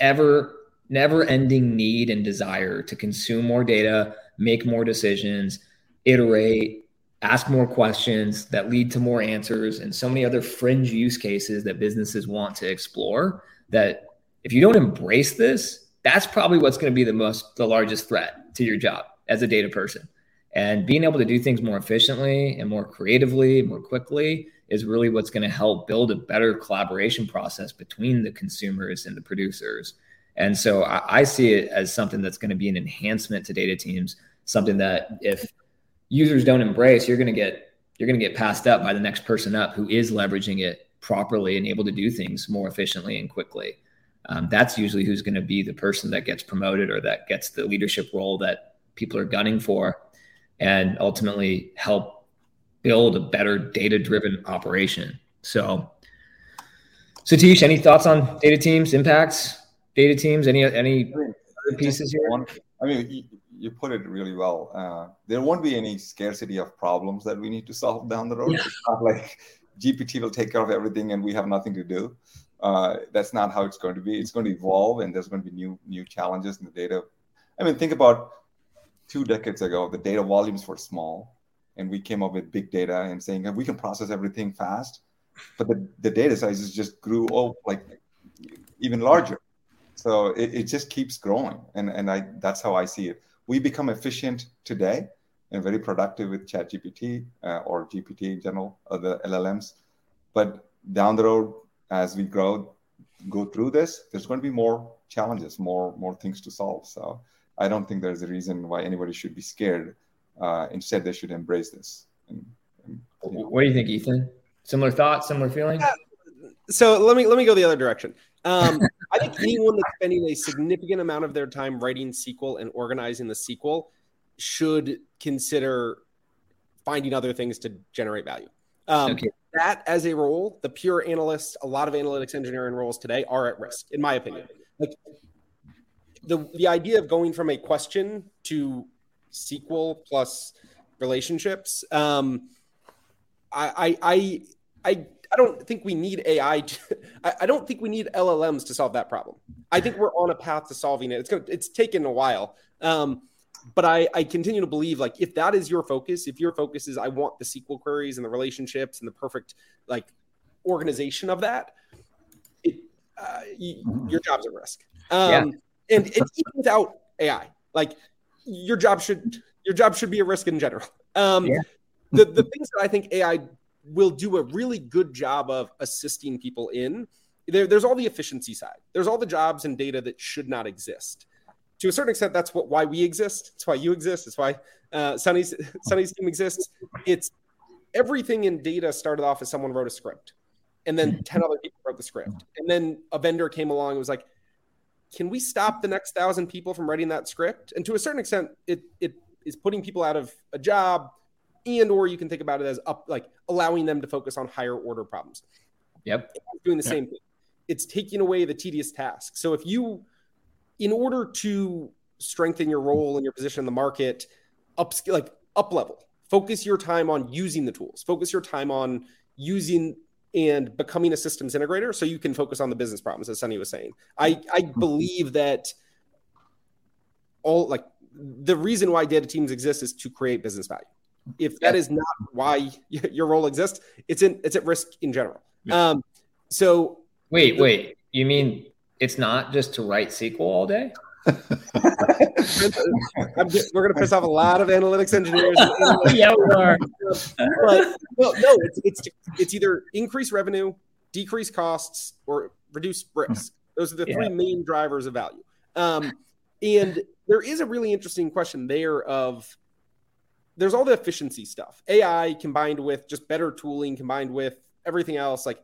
ever never ending need and desire to consume more data, make more decisions, iterate, ask more questions that lead to more answers, and so many other fringe use cases that businesses want to explore. That if you don't embrace this, that's probably what's going to be the most, the largest threat to your job as a data person and being able to do things more efficiently and more creatively, more quickly is really what's going to help build a better collaboration process between the consumers and the producers. And so I, I see it as something that's going to be an enhancement to data teams, something that if users don't embrace, you're going to get you're going to get passed up by the next person up who is leveraging it properly and able to do things more efficiently and quickly. Um, that's usually who's going to be the person that gets promoted or that gets the leadership role that people are gunning for and ultimately help build a better data driven operation. So, Satish, any thoughts on data teams, impacts, data teams, any any other pieces here? One, I mean, you, you, put it really well. Uh, there won't be any scarcity of problems that we need to solve down the road. Yeah. It's not like GPT will take care of everything and we have nothing to do. Uh, that's not how it's going to be. It's going to evolve, and there's going to be new new challenges in the data. I mean, think about two decades ago, the data volumes were small, and we came up with big data and saying we can process everything fast, but the, the data sizes just grew oh like even larger. So it, it just keeps growing, and and I that's how I see it. We become efficient today and very productive with ChatGPT uh, or GPT in general, other LLMs, but down the road as we grow, go through this, there's going to be more challenges, more more things to solve. So I don't think there's a reason why anybody should be scared. Uh, instead, they should embrace this. And, and, you know. What do you think, Ethan? Similar thoughts, similar feelings. Yeah. So let me let me go the other direction. Um, I think anyone that's spending a significant amount of their time writing SQL and organizing the SQL should consider finding other things to generate value. Um, okay. That as a role, the pure analyst, a lot of analytics engineering roles today are at risk, in my opinion. Like the the idea of going from a question to SQL plus relationships. Um, I I I I, I don't think we need AI. To, I, I don't think we need LLMs to solve that problem. I think we're on a path to solving it. It's gonna it's taken a while. Um, but I, I continue to believe like if that is your focus, if your focus is I want the SQL queries and the relationships and the perfect like organization of that, it, uh, you, your job's at risk. Um, yeah. And, and even without AI, like your job should your job should be a risk in general. Um, yeah. the the things that I think AI will do a really good job of assisting people in. There, there's all the efficiency side. There's all the jobs and data that should not exist to a certain extent, that's what why we exist. It's why you exist. It's why uh, Sonny's Sonny's team exists. It's everything in data started off as someone wrote a script, and then mm-hmm. ten other people wrote the script, and then a vendor came along and was like, "Can we stop the next thousand people from writing that script?" And to a certain extent, it it is putting people out of a job, and or you can think about it as up like allowing them to focus on higher order problems. Yep, doing the yep. same thing. It's taking away the tedious task. So if you in order to strengthen your role and your position in the market, up like up level, focus your time on using the tools, focus your time on using and becoming a systems integrator so you can focus on the business problems as Sonny was saying. I, I believe that all like the reason why data teams exist is to create business value. If that is not why your role exists, it's in it's at risk in general. Um, so wait, wait, you mean it's not just to write SQL all day. Just, we're going to piss off a lot of analytics engineers. yeah, we are. but well, no, it's it's it's either increase revenue, decrease costs, or reduce risk. Those are the yeah. three main drivers of value. Um, and there is a really interesting question there of there's all the efficiency stuff, AI combined with just better tooling, combined with everything else, like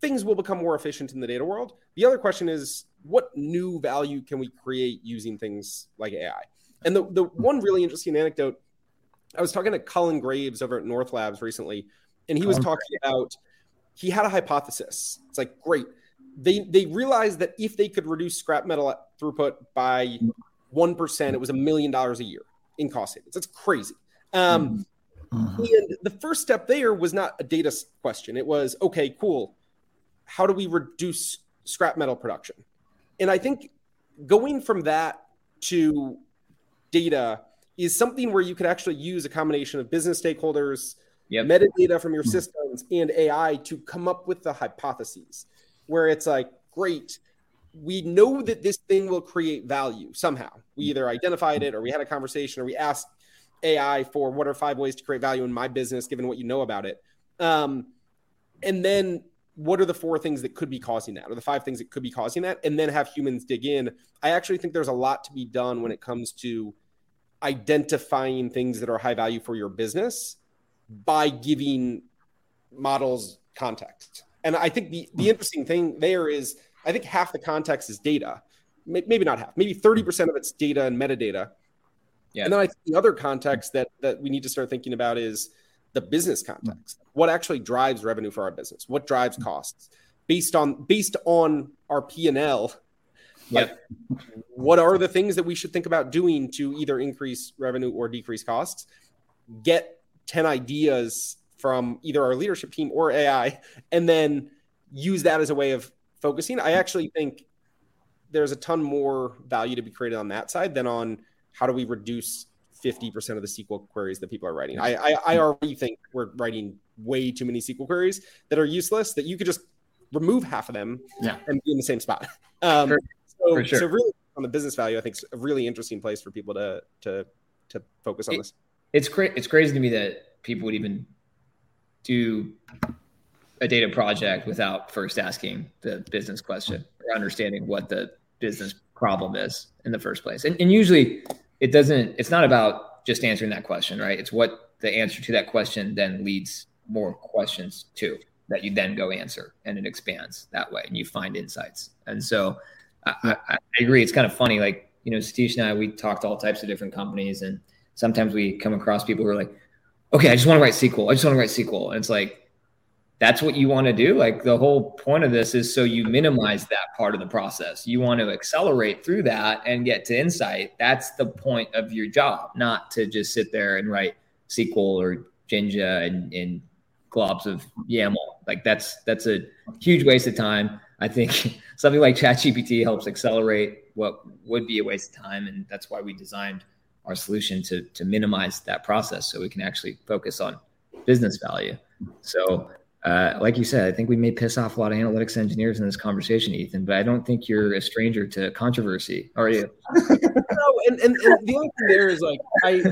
things will become more efficient in the data world. The other question is what new value can we create using things like AI? And the, the one really interesting anecdote, I was talking to Colin Graves over at North Labs recently, and he was talking about he had a hypothesis. It's like, great. They they realized that if they could reduce scrap metal throughput by one percent, it was a million dollars a year in cost savings. That's crazy. Um, mm-hmm. And the first step there was not a data question. It was okay, cool how do we reduce scrap metal production? And I think going from that to data is something where you could actually use a combination of business stakeholders, yep. metadata from your hmm. systems, and AI to come up with the hypotheses where it's like, great, we know that this thing will create value somehow. We either identified it or we had a conversation or we asked AI for what are five ways to create value in my business, given what you know about it. Um, and then what are the four things that could be causing that? Or the five things that could be causing that? And then have humans dig in. I actually think there's a lot to be done when it comes to identifying things that are high value for your business by giving models context. And i think the, the hmm. interesting thing there is i think half the context is data. Maybe not half maybe 30% of it's data and metadata. Yeah. and then i think the other context that that we need to start thinking about is the business context. What actually drives revenue for our business? What drives mm-hmm. costs? Based on based on our P and L, like what are the things that we should think about doing to either increase revenue or decrease costs? Get 10 ideas from either our leadership team or AI, and then use that as a way of focusing. I actually think there's a ton more value to be created on that side than on how do we reduce 50% of the SQL queries that people are writing. I, I, I already think we're writing way too many SQL queries that are useless that you could just remove half of them yeah. and be in the same spot. Um, for, so, sure. so really on the business value, I think it's a really interesting place for people to, to, to focus on it, this. It's. It's crazy to me that people would even do a data project without first asking the business question or understanding what the business problem is in the first place. And, and usually it doesn't, it's not about just answering that question, right? It's what the answer to that question then leads more questions to that you then go answer and it expands that way and you find insights. And so I, I, agree. It's kind of funny. Like, you know, Satish and I, we talked to all types of different companies and sometimes we come across people who are like, okay, I just want to write SQL. I just want to write SQL. And it's like, that's what you want to do. Like the whole point of this is so you minimize that part of the process. You want to accelerate through that and get to insight. That's the point of your job, not to just sit there and write SQL or Jinja and, and globs of YAML. Like that's that's a huge waste of time. I think something like ChatGPT helps accelerate what would be a waste of time, and that's why we designed our solution to to minimize that process so we can actually focus on business value. So uh, like you said, I think we may piss off a lot of analytics engineers in this conversation, Ethan, but I don't think you're a stranger to controversy, are you? no, and, and, and the only thing there is like I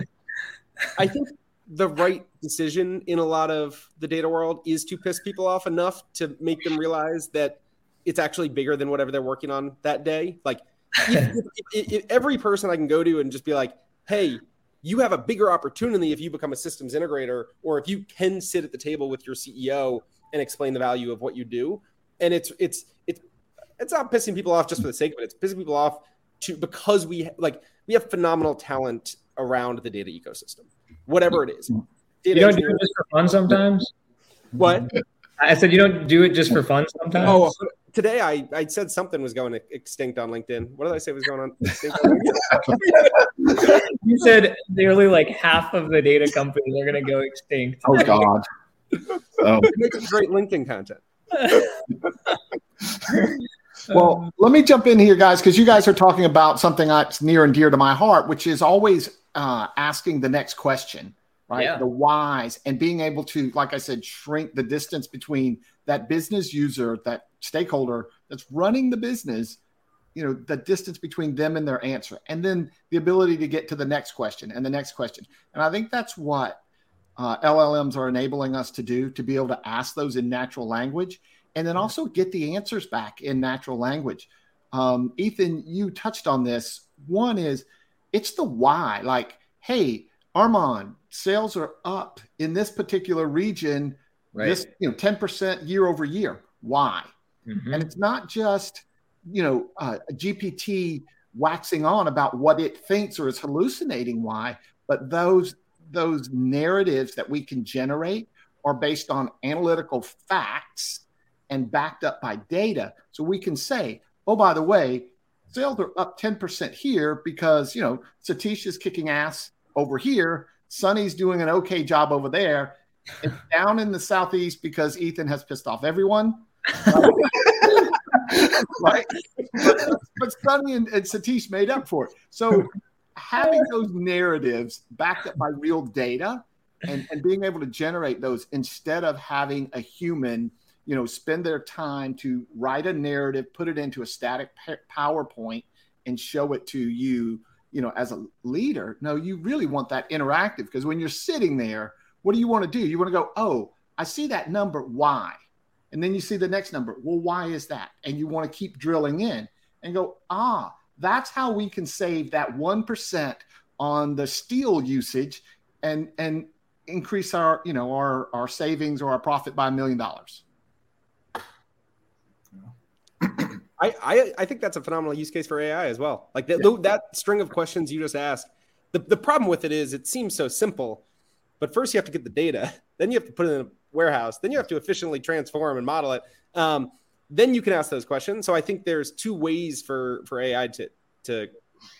I think the right decision in a lot of the data world is to piss people off enough to make them realize that it's actually bigger than whatever they're working on that day. Like if, if, if, every person I can go to and just be like, hey, you have a bigger opportunity if you become a systems integrator or if you can sit at the table with your CEO and explain the value of what you do. And it's it's it's it's not pissing people off just for the sake of it. It's pissing people off to because we like we have phenomenal talent around the data ecosystem, whatever it is. Data you don't do it just for fun sometimes. What? I said you don't do it just for fun sometimes. Oh, today I, I said something was going extinct on LinkedIn. What did I say was going on? you said nearly like half of the data companies are going to go extinct. Oh God. Oh. great LinkedIn content. well, let me jump in here, guys, because you guys are talking about something that's near and dear to my heart, which is always uh, asking the next question, right? Yeah. The whys and being able to, like I said, shrink the distance between that business user, that stakeholder that's running the business, you know, the distance between them and their answer, and then the ability to get to the next question and the next question. And I think that's what uh, LLMs are enabling us to do to be able to ask those in natural language and then also get the answers back in natural language. Um, Ethan, you touched on this. One is it's the why. Like, hey, Armon, sales are up in this particular region right. this you know 10% year over year. Why? Mm-hmm. and it's not just you know uh, a gpt waxing on about what it thinks or is hallucinating why but those those narratives that we can generate are based on analytical facts and backed up by data. So we can say oh by the way sales are up 10% here because you know satish is kicking ass over here. Sonny's doing an okay job over there it's down in the southeast because Ethan has pissed off everyone. right? But, but Sonny and, and Satish made up for it. So having those narratives backed up by real data and, and being able to generate those instead of having a human, you know, spend their time to write a narrative, put it into a static PowerPoint and show it to you, you know, as a leader. No, you really want that interactive because when you're sitting there – what do you want to do? You want to go, oh, I see that number. Why? And then you see the next number. Well, why is that? And you want to keep drilling in and go, ah, that's how we can save that 1% on the steel usage and, and increase our, you know, our, our savings or our profit by a million dollars. I, I, I think that's a phenomenal use case for AI as well. Like the, yeah. that string of questions you just asked. The, the problem with it is it seems so simple, but first, you have to get the data. Then you have to put it in a warehouse. Then you have to efficiently transform and model it. Um, then you can ask those questions. So I think there's two ways for for AI to to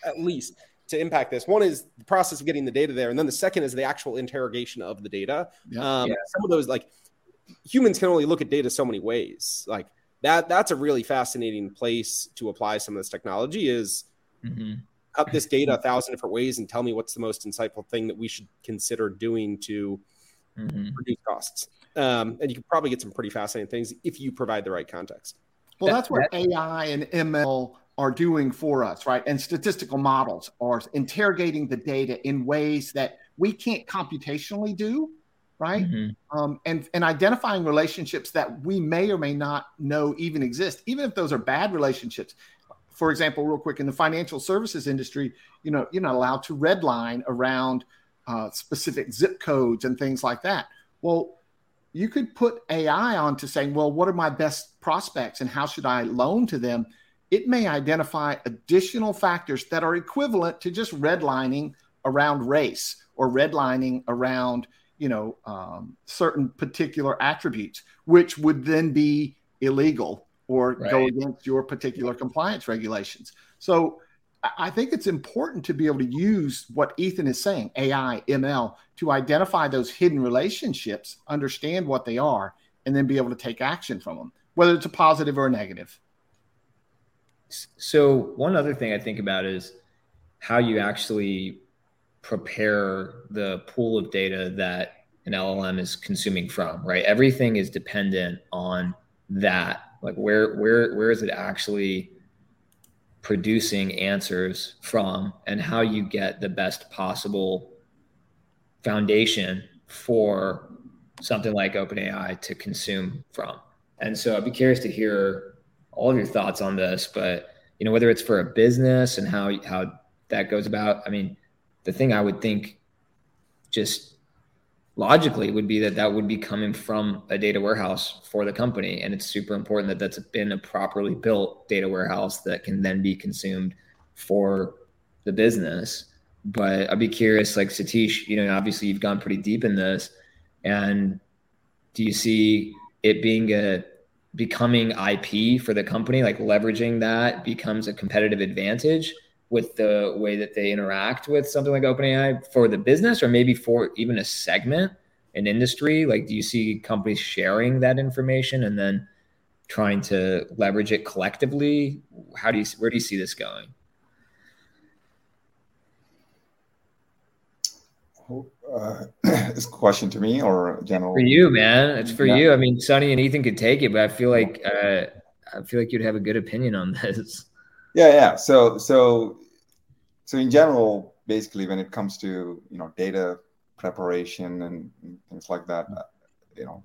at least to impact this. One is the process of getting the data there, and then the second is the actual interrogation of the data. Yeah, um, yeah. Some of those like humans can only look at data so many ways. Like that that's a really fascinating place to apply some of this technology. Is mm-hmm cut this data a thousand different ways and tell me what's the most insightful thing that we should consider doing to mm-hmm. reduce costs. Um, and you can probably get some pretty fascinating things if you provide the right context. Well, that's what AI and ML are doing for us, right? And statistical models are interrogating the data in ways that we can't computationally do, right? Mm-hmm. Um, and and identifying relationships that we may or may not know even exist, even if those are bad relationships for example, real quick in the financial services industry, you know, you're not allowed to redline around uh, specific zip codes and things like that. Well, you could put AI onto saying, well, what are my best prospects and how should I loan to them? It may identify additional factors that are equivalent to just redlining around race or redlining around, you know, um, certain particular attributes, which would then be illegal or right. go against your particular compliance regulations. So I think it's important to be able to use what Ethan is saying, AI, ML, to identify those hidden relationships, understand what they are, and then be able to take action from them, whether it's a positive or a negative. So, one other thing I think about is how you actually prepare the pool of data that an LLM is consuming from, right? Everything is dependent on that. Like where where where is it actually producing answers from and how you get the best possible foundation for something like OpenAI to consume from. And so I'd be curious to hear all of your thoughts on this, but you know, whether it's for a business and how how that goes about. I mean, the thing I would think just logically would be that that would be coming from a data warehouse for the company. And it's super important that that's been a properly built data warehouse that can then be consumed for the business. But i'd be curious like satish you know obviously you've gone pretty deep in this. And do you see it being a becoming ip for the company? Like leveraging that becomes a competitive advantage with the way that they interact with something like OpenAI for the business or maybe for even a segment, an industry? Like, do you see companies sharing that information and then trying to leverage it collectively? How do you, where do you see this going? Uh, this question to me or general? For you, man. It's for yeah. you. I mean, Sunny and Ethan could take it, but I feel like uh, I feel like you'd have a good opinion on this. Yeah, yeah. So, so, so in general, basically, when it comes to you know data preparation and, things like that, uh, you know,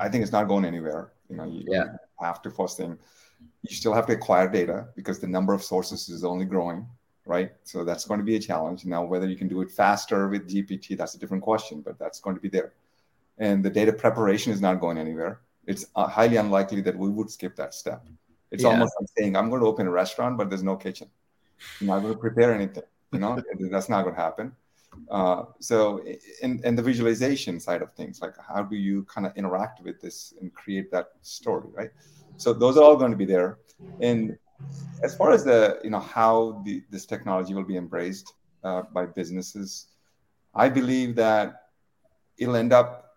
I think it's not going anywhere. You know, you, yeah. have to first thing, you still have to acquire data because the number of sources is only growing, right? So that's going to be a challenge. Now, whether you can do it faster with GPT, that's a different question, but that's going to be there. And the data preparation is not going anywhere. It's uh, highly unlikely that we would skip that step. It's yeah. almost like saying, I'm going to open a restaurant, but there's no kitchen. I'm not going to prepare anything. You know, that's not going to happen. Uh, so, and, and the visualization side of things, like how do you kind of interact with this and create that story, right? So those are all going to be there. And as far as the, you know, how the, this technology will be embraced uh, by businesses, I believe that it'll end up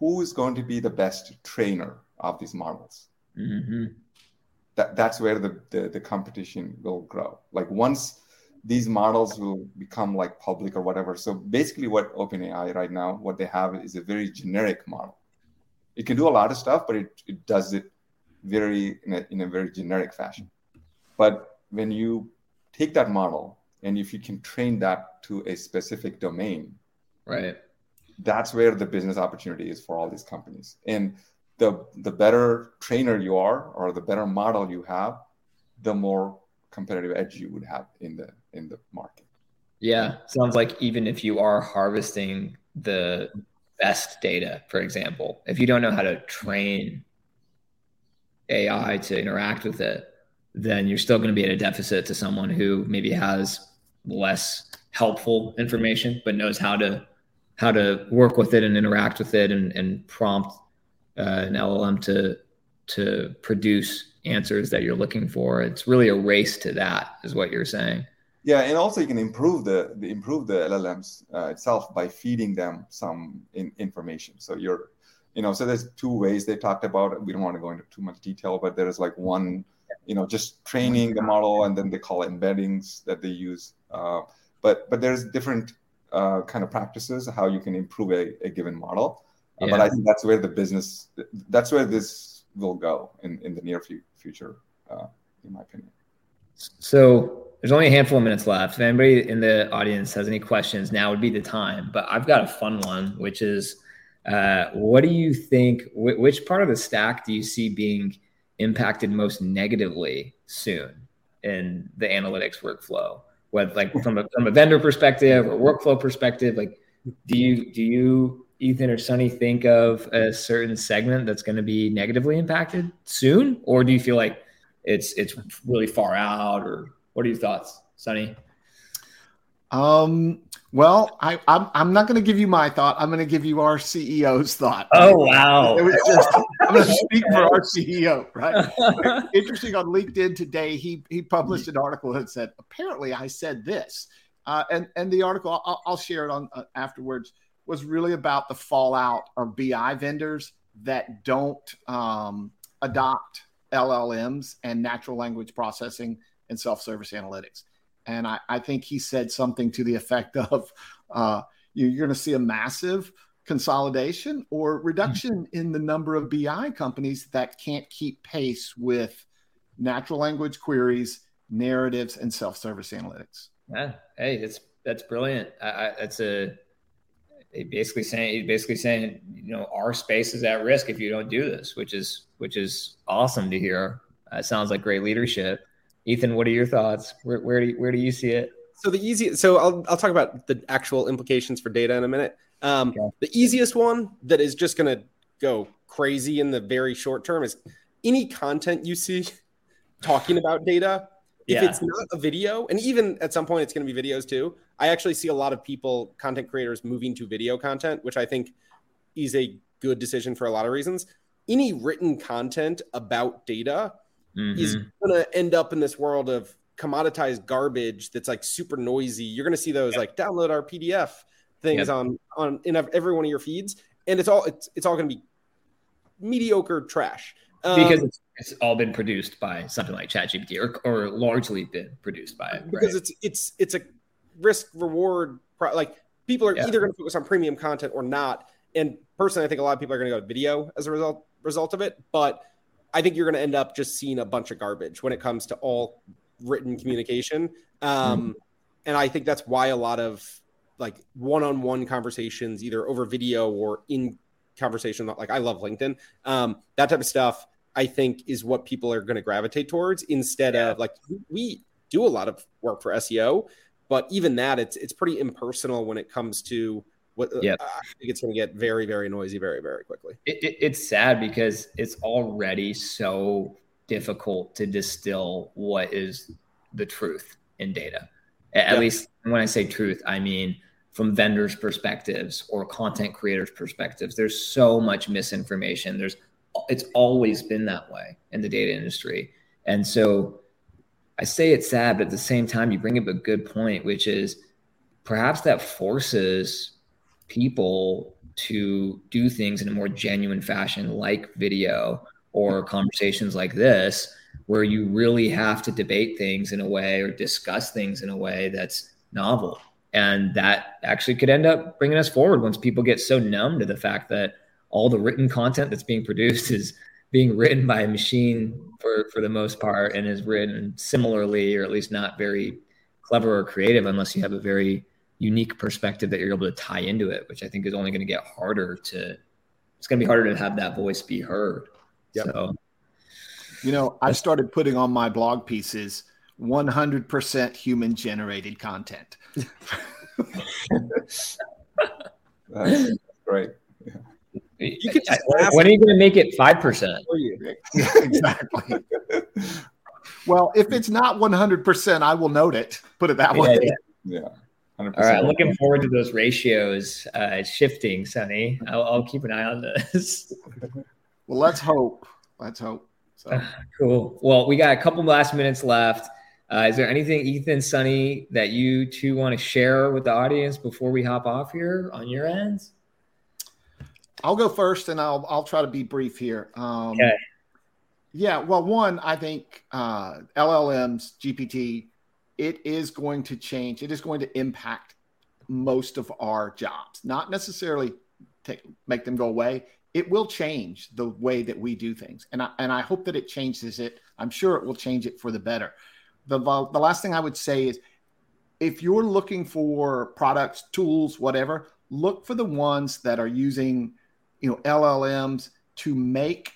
who is going to be the best trainer of these models. Mm-hmm that that's where the, the, the competition will grow. Like once these models will become like public or whatever. So basically, what OpenAI right now, what they have is a very generic model. It can do a lot of stuff, but it, it does it very in a, in a very generic fashion. But when you take that model and if you can train that to a specific domain, right, that's where the business opportunity is for all these companies. And the the better trainer you are or the better model you have the more competitive edge you would have in the in the market. Yeah. Sounds like even if you are harvesting the best data for example if you don't know how to train ai to interact with it then you're still going to be at a deficit to someone who maybe has less helpful information but knows how to how to work with it and interact with it and, and prompt uh, an LLM to to produce answers that you're looking for. It's really a race to that, is what you're saying. Yeah, and also you can improve the, the improve the LLMs uh, itself by feeding them some in, information. So you're, you know, so there's two ways they talked about it. We don't want to go into too much detail, but there is like one, you know, just training the model, and then they call it embeddings that they use. Uh, but but there's different uh, kind of practices how you can improve a, a given model. Yeah. but I think that's where the business, that's where this will go in, in the near future, uh, in my opinion. So there's only a handful of minutes left. If anybody in the audience has any questions, now would be the time. But I've got a fun one, which is, uh, what do you think? Wh- which part of the stack do you see being impacted most negatively soon? in the analytics workflow, whether like from a from a vendor perspective or workflow perspective. Like, do you do you Ethan or Sunny think of a certain segment that's going to be negatively impacted soon, or do you feel like it's it's really far out, or what are your thoughts, Sunny? Um, well, I, I'm, I'm not going to give you my thought. I'm going to give you our CEO's thought. Oh wow! Just, I'm going to speak for our CEO, right? Interesting. On LinkedIn today, he he published an article that said, apparently, I said this, uh, and and the article I'll, I'll share it on uh, afterwards was really about the fallout of BI vendors that don't um, adopt LLMs and natural language processing and self service analytics. And I, I think he said something to the effect of uh, you're going to see a massive consolidation or reduction mm-hmm. in the number of BI companies that can't keep pace with natural language queries, narratives, and self service analytics. Yeah. Hey, it's that's brilliant. I, I, that's a basically saying basically saying you know our space is at risk if you don't do this, which is which is awesome to hear. Uh, sounds like great leadership. Ethan, what are your thoughts? Where, where do you, where do you see it? So the easy, so I'll I'll talk about the actual implications for data in a minute. Um, okay. The easiest one that is just going to go crazy in the very short term is any content you see talking about data. If yeah. it's not a video, and even at some point it's going to be videos too. I actually see a lot of people, content creators, moving to video content, which I think is a good decision for a lot of reasons. Any written content about data mm-hmm. is going to end up in this world of commoditized garbage that's like super noisy. You're going to see those yep. like download our PDF things yep. on on in every one of your feeds, and it's all it's it's all going to be mediocre trash um, because it's, it's, all been produced by something like ChatGPT or or largely been produced by it. Because right? it's it's it's a risk reward pro- like people are yeah. either going to focus on premium content or not. And personally, I think a lot of people are going to go to video as a result result of it, but I think you're going to end up just seeing a bunch of garbage when it comes to all written communication. Um, mm-hmm. And I think that's why a lot of like one-on-one conversations, either over video or in conversation, like I love LinkedIn, um, that type of stuff. I think is what people are going to gravitate towards instead yeah. of like we do a lot of work for SEO, but even that it's it's pretty impersonal when it comes to what uh, I think it's going to get very, very noisy very, very quickly. It, it, it's sad because it's already so difficult to distill what is the truth in data. At yeah. least when I say truth, I mean from vendors' perspectives or content creators' perspectives. There's so much misinformation. There's it's always been that way in the data industry. And so I say it's sad, but at the same time, you bring up a good point, which is perhaps that forces people to do things in a more genuine fashion, like video or conversations like this, where you really have to debate things in a way or discuss things in a way that's novel. And that actually could end up bringing us forward once people get so numb to the fact that all the written content that's being produced is being written by a machine for, for the most part and is written similarly, or at least not very clever or creative, unless you have a very unique perspective that you're able to tie into it, which I think is only going to get harder to. It's going to be harder to have that voice be heard. Yep. So, you know, I started putting on my blog pieces 100% human generated content. That's great. You could just when are you going to make it 5%? exactly. well, if it's not 100%, I will note it. Put it that yeah, way. Yeah. yeah. 100%. All right, looking forward to those ratios uh, shifting, Sonny. I'll, I'll, keep an eye on this. well, let's hope. Let's hope. So. cool. Well, we got a couple last minutes left. Uh, is there anything, Ethan, Sunny, that you two want to share with the audience before we hop off here on your ends? I'll go first, and I'll I'll try to be brief here. Um, okay. Yeah. Well, one, I think uh, LLMs, GPT, it is going to change. It is going to impact most of our jobs, not necessarily take, make them go away. It will change the way that we do things. And I, and I hope that it changes it. I'm sure it will change it for the better. The, the last thing I would say is if you're looking for products, tools, whatever, look for the ones that are using, you know, LLMs to make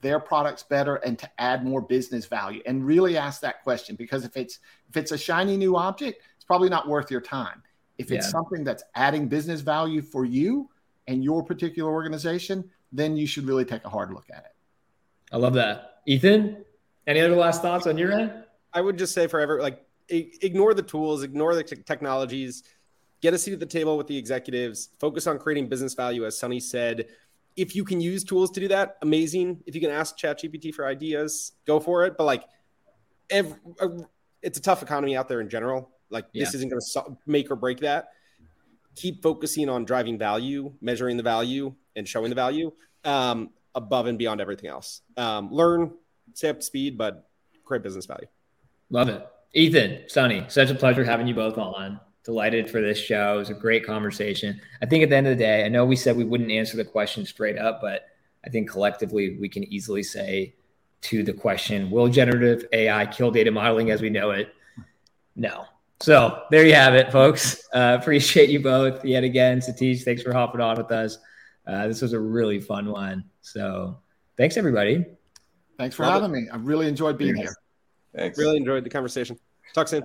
their products better and to add more business value and really ask that question because if it's if it's a shiny new object it's probably not worth your time. If it's yeah. something that's adding business value for you and your particular organization then you should really take a hard look at it. I love that. Ethan any other last thoughts on your end? I would just say for every like ignore the tools ignore the t- technologies get a seat at the table with the executives focus on creating business value as Sonny said if you can use tools to do that, amazing. If you can ask ChatGPT for ideas, go for it. But like, every, uh, it's a tough economy out there in general. Like, yeah. this isn't going to so- make or break that. Keep focusing on driving value, measuring the value, and showing the value um, above and beyond everything else. Um, learn, stay up to speed, but create business value. Love it. Ethan, Sonny, such a pleasure having you both on delighted for this show. It was a great conversation. I think at the end of the day, I know we said we wouldn't answer the question straight up, but I think collectively we can easily say to the question, will generative AI kill data modeling as we know it? No. So there you have it, folks. Uh, appreciate you both yet again. Satish, thanks for hopping on with us. Uh, this was a really fun one. So thanks, everybody. Thanks for Love having it. me. I really enjoyed being here. Thanks. Really enjoyed the conversation. Talk soon.